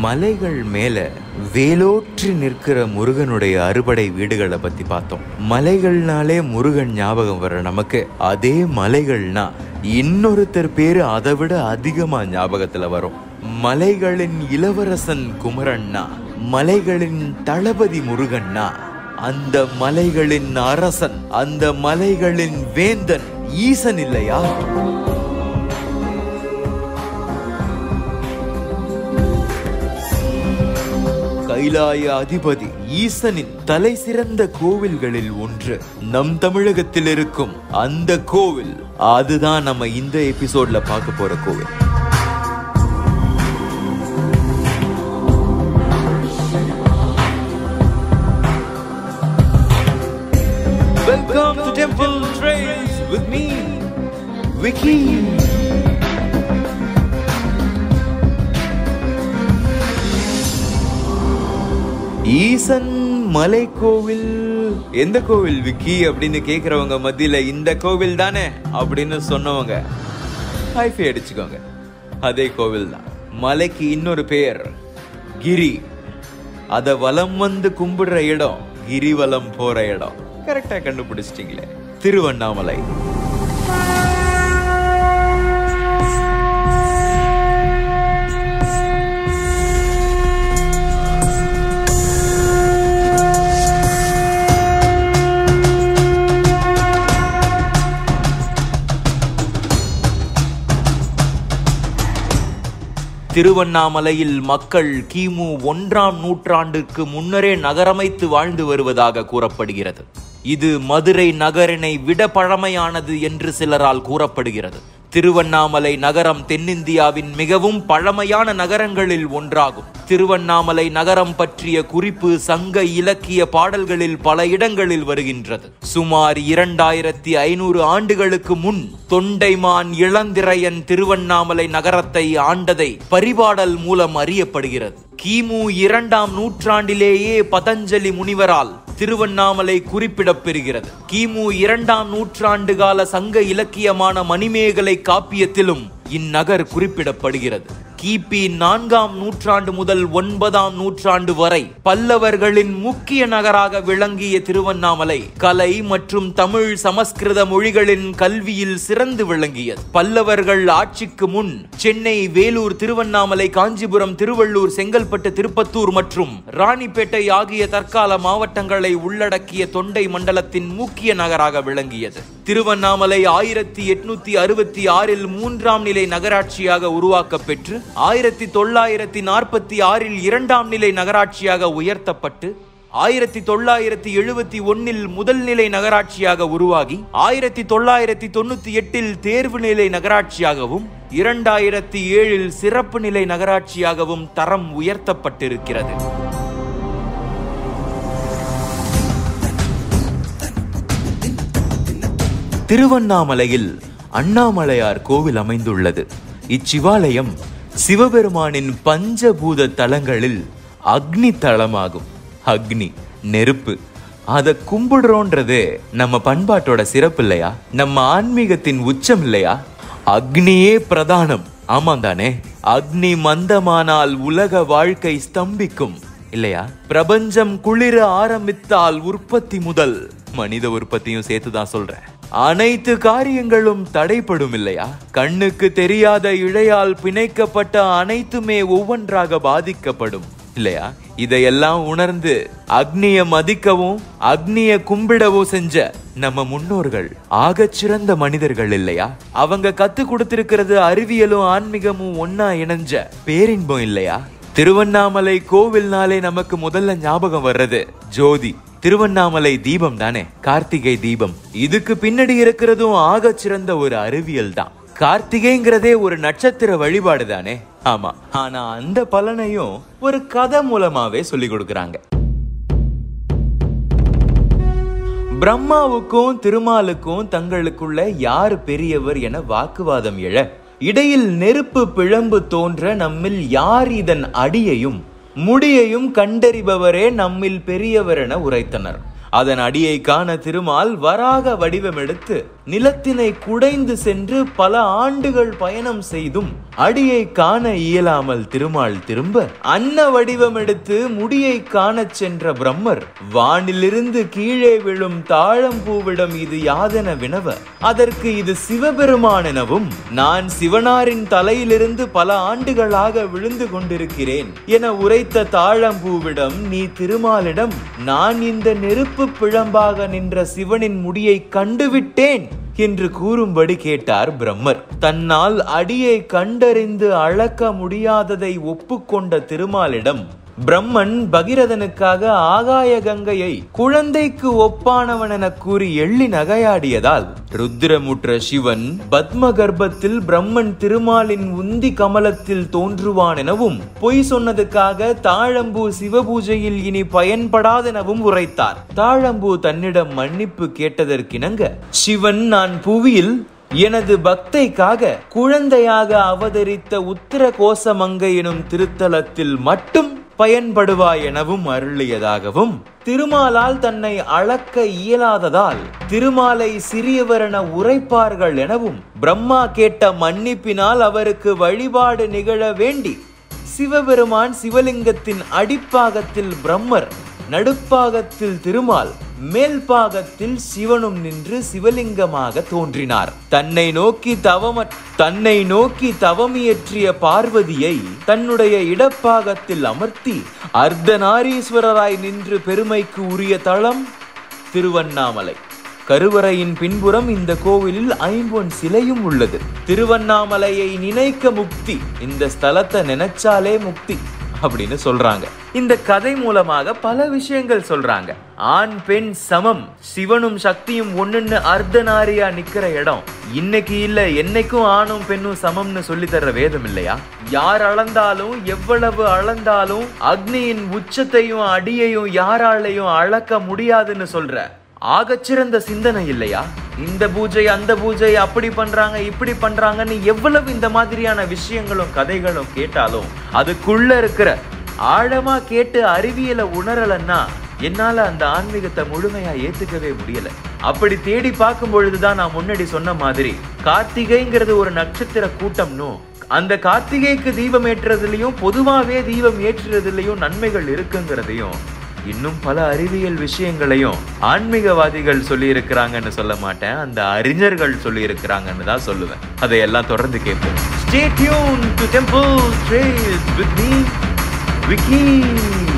மலைகள் மேல வேலோற்றி நிற்கிற முருகனுடைய அறுபடை வீடுகளை பத்தி பார்த்தோம். மலைகள்னாலே முருகன் ஞாபகம் வர நமக்கு அதே மலைகள்னா இன்னொருத்தர் பேரு அதை விட அதிகமா ஞாபகத்துல வரும். மலைகளின் இளவரசன் குமரன்னா மலைகளின் தளபதி முருகன்னா அந்த மலைகளின் அரசன் அந்த மலைகளின் வேந்தன் ஈசன் இல்லையா? கைலாய அதிபதி ஈசனின் தலை சிறந்த கோவில்களில் ஒன்று நம் தமிழகத்தில் இருக்கும் அந்த கோவில் அதுதான் நம்ம இந்த எபிசோட்ல பார்க்க போற கோவில் Welcome to Temple Trails with me, Vicky. ஈசன் மலை கோவில் எந்த கோவில் விக்கி? அப்படின்னு கேட்குறவங்க மத்தியில் இந்த கோவில் தானே? அப்படின்னு சொன்னவங்க. ஹைஃபை அடிச்சுக்கோங்க. அதே கோவில் தான். மலைக்கு இன்னொரு பேர் கிரி. அதை வலம் வந்து கும்பிடுற இடம் கிரிவலம் போகிற இடம். கரெக்டாக கண்டுபிடிச்சிட்டிங்களே. திருவண்ணாமலை. திருவண்ணாமலையில் மக்கள் கிமு ஒன்றாம் நூற்றாண்டுக்கு முன்னரே நகரமைத்து வாழ்ந்து வருவதாக கூறப்படுகிறது. இது மதுரை நகரினை விட பழமையானது என்று சிலரால் கூறப்படுகிறது. திருவண்ணாமலை நகரம் தென்னிந்தியாவின் மிகவும் பழமையான நகரங்களில் ஒன்றாகும். திருவண்ணாமலை நகரம் பற்றிய குறிப்பு சங்க இலக்கிய பாடல்களில் பல இடங்களில் வருகின்றது. சுமார் இரண்டாயிரத்தி ஐநூறு ஆண்டுகளுக்கு முன் தொண்டைமான் இளந்திரையன் திருவண்ணாமலை நகரத்தை ஆண்டதை பரிபாடல் மூலம் அறியப்படுகிறது. கிமு இரண்டாம் நூற்றாண்டிலேயே பதஞ்சலி முனிவரால் திருவண்ணாமலை குறிப்பிடப்பெறுகிறது. கிமு இரண்டாம் நூற்றாண்டு கால சங்க இலக்கியமான மணிமேகலை காப்பியத்திலும் இந்நகர் குறிப்பிடப்படுகிறது. கிபி நான்காம் நூற்றாண்டு முதல் ஒன்பதாம் நூற்றாண்டு வரை பல்லவர்களின் முக்கிய நகராக விளங்கிய திருவண்ணாமலை கலை மற்றும் தமிழ் சமஸ்கிருத மொழிகளின் கல்வியில் சிறந்து விளங்கியது. பல்லவர்கள் ஆட்சிக்கு முன் சென்னை வேலூர் திருவண்ணாமலை காஞ்சிபுரம் திருவள்ளூர் செங்கல்பட்டு திருப்பத்தூர் மற்றும் ராணிப்பேட்டை ஆகிய தற்கால மாவட்டங்களை உள்ளடக்கிய தொண்டை மண்டலத்தின் முக்கிய நகராக விளங்கியது. திருவண்ணாமலை ஆயிரத்தி எட்நூத்தி அறுபத்தி ஆறில் மூன்றாம் நிலை நகராட்சியாக உருவாக்கப்பெற்று ஆயிரத்தி தொள்ளாயிரத்தி நாற்பத்தி ஆறில் இரண்டாம் நிலை நகராட்சியாக உயர்த்தப்பட்டு ஆயிரத்தி தொள்ளாயிரத்தி எழுபத்தி ஒன்னில் முதல் நிலை நகராட்சியாக உருவாகி ஆயிரத்தி தொள்ளாயிரத்தி தொண்ணூத்தி எட்டில் தேர்வு நிலை நகராட்சியாகவும் இரண்டாயிரத்தி ஏழில் சிறப்பு நிலை நகராட்சியாகவும் தரம் உயர்த்தப்பட்டிருக்கிறது. திருவண்ணாமலையில் அண்ணாமலையார் கோவில் அமைந்துள்ளது. இச்சிவாலயம் சிவபெருமானின் பஞ்சபூத தலங்களில் அக்னி தலமாகும் அக்னி நெருப்பு. அதை கும்பிடுறோன்றது நம்ம பண்பாட்டோட சிறப்பு இல்லையா? நம்ம ஆன்மீகத்தின் உச்சம் இல்லையா? அக்னியே பிரதானம். ஆமாம் தானே அக்னி மந்தமானால் உலக வாழ்க்கை ஸ்தம்பிக்கும் இல்லையா? பிரபஞ்சம் குளிர ஆரம்பித்தால் உற்பத்தி முதல். மனித உற்பத்தியும் சேர்த்துதான் சொல்றேன். அனைத்து காரியங்களும் தடைப்படும் இல்லையா கண்ணுக்கு தெரியாத இழையால் பிணைக்கப்பட்ட அனைத்துமே ஒவ்வொன்றாக பாதிக்கப்படும் இல்லையா? இதையெல்லாம் உணர்ந்து அக்னிய மதிக்கவும் அக்னிய கும்பிடவும் செஞ்ச நம்ம முன்னோர்கள் ஆகச் சிறந்த மனிதர்கள் இல்லையா? அவங்க கத்து கொடுத்திருக்கிறது அறிவியலும் ஆன்மீகமும் ஒன்னா இணைஞ்ச பேரின்பம் இல்லையா? திருவண்ணாமலை கோவில்னாலே நமக்கு முதல்ல ஞாபகம் வர்றது ஜோதி. திருவண்ணாமலை தீபம் தானே? கார்த்திகை தீபம். இதுக்கு பின்னாடி இருக்கிறதும் ஆகச் சிறந்த ஒரு அறிவியல் தான். கார்த்திகைங்கிறதே ஒரு நட்சத்திர வழிபாடு தானே? ஆமா. ஆனா அந்த பலனையும் ஒரு கதை மூலமாவே சொல்லி கொடுக்கறாங்க. பிரம்மாவுக்கும் திருமாலுக்கும் தங்களுக்குள்ள யார் பெரியவர் என வாக்குவாதம் எழ இடையில் நெருப்பு பிழம்பு தோன்ற நம்மில் யார் இதன் அடியையும் முடியையும் கண்டறிபவரே நம்மில் பெரியவர் என உரைத்தனர். அதன் அடியை காண திருமால் வராக வடிவமெடுத்து நிலத்தினை குடைந்து சென்று பல ஆண்டுகள் பயணம் செய்தும் அடியை காண இயலாமல் திருமால் திரும்ப அன்ன வடிவம் எடுத்து முடியை காணச் சென்ற பிரம்மர் வானிலிருந்து கீழே விழும் தாழம்பூவிடம் இது யாதென வினவ அதற்கு இது சிவபெருமான் எனவும் நான் சிவனாரின் தலையிலிருந்து பல ஆண்டுகளாக விழுந்து கொண்டிருக்கிறேன் என உரைத்த தாழம்பூவிடம் நீ திருமாலிடம் நான் இந்த நெருப்பு பிழம்பாக நின்ற சிவனின் முடியை கண்டுவிட்டேன். என்று கூறும்படி கேட்டார் பிரம்மர். தன்னால் அடியை கண்டறிந்து அளக்க முடியாததை ஒப்புக்கொண்ட திருமாலிடம் பிரம்மன் பகிரதனுக்காக ஆகாய கங்கையை குழந்தைக்கு ஒப்பானவன் என கூறி எள்ளி நகையாடியதால் ருத்திரமுற்ற சிவன் பத்ம கர்ப்பத்தில் பிரம்மன் திருமாலின் உந்தி கமலத்தில் தோன்றுவான் எனவும் பொய் சொன்னதுக்காக தாழம்பூ சிவபூஜையில் இனி பயன்படாதெனவும் உரைத்தார். தாழம்பூ தன்னிடம் மன்னிப்பு கேட்டதற்கிணங்க சிவன் நான் புவியில் எனது பக்தைக்காக குழந்தையாக அவதரித்த உத்தர கோசமங்கை எனும் திருத்தலத்தில் மட்டும் பயன்படுவாய் எனவும் அருளியதாகவும் திருமாலால் தன்னை அளக்க இயலாததால் திருமாலை சிறியவரென உரைப்பார்கள் எனவும் பிரம்மா கேட்ட மன்னிப்பினால் அவருக்கு வழிபாடு நிகழ வேண்டி சிவபெருமான் சிவலிங்கத்தின் அடிப்பாகத்தில் பிரம்மர் நடுப்பாகத்தில் திருமால் மேல் பாகத்தில் சிவனும் நின்று சிவலிங்கமாக தோன்றினார். தன்னை நோக்கி தவம தன்னை நோக்கி தவமியற்றிய பார்வதியை தன்னுடைய இடப்பாகத்தில் அமர்த்தி அர்த்தநாரீஸ்வரராய் நின்று பெருமைக்கு உரிய தளம் திருவண்ணாமலை. கருவறையின் பின்புறம் இந்த கோவிலில் ஐம்பொன் சிலையும் உள்ளது. திருவண்ணாமலையை நினைக்க முக்தி இந்த ஸ்தலத்தை நினைச்சாலே முக்தி. அப்படின்னு சொல்றாங்க. இந்த கதை மூலமாக பல விஷயங்கள் சொல்றாங்க. ஆண் பெண் சமம் சிவனும் சக்தியும் ஒண்ணுன்னு அர்த்தநாரியா நிக்கிற இடம். இன்னைக்கு இல்ல என்னைக்கும் ஆணும் பெண்ணும் சமம்னு சொல்லி தர்ற வேதம் இல்லையா? யார் அளந்தாலும் எவ்வளவு அளந்தாலும் அக்னியின் உச்சத்தையும் அடியையும் யாராலையும் அளக்க முடியாதுன்னு சொல்ற ஆகச்சிறந்த சிந்தனை இல்லையா? இந்த பூஜை அந்த பூஜை அப்படி பண்றாங்க இப்படி பண்றாங்கன்னு எவ்வளவு இந்த மாதிரியான விஷயங்களும் கதைகளும் கேட்டாலும் அதுக்குள்ள இருக்கிற ஆழமா கேட்டு அறிவியலை உணரலன்னா என்னால அந்த ஆன்மீகத்தை முழுமையா ஏத்துக்கவே முடியல. அப்படி தேடி பார்க்கும் பொழுதுதான் நான் முன்னாடி சொன்ன மாதிரி கார்த்திகைங்கிறது ஒரு நட்சத்திர கூட்டம்னும் அந்த கார்த்திகைக்கு தீபம் ஏற்றுறதுலயும் பொதுவாவே தீபம் ஏற்றுறதுலயும் நன்மைகள் இருக்குங்கிறதையும் இன்னும் பல அறிவியல் விஷயங்களையும் ஆன்மீகவாதிகள் சொல்லி இருக்கிறாங்கன்னு சொல்ல மாட்டேன். அந்த அறிஞர்கள் சொல்லி இருக்கிறாங்கன்னு தான் சொல்லுவேன். அதையெல்லாம் தொடர்ந்து கேட்போம். Stay tuned to Temple Trails with me, Vicky.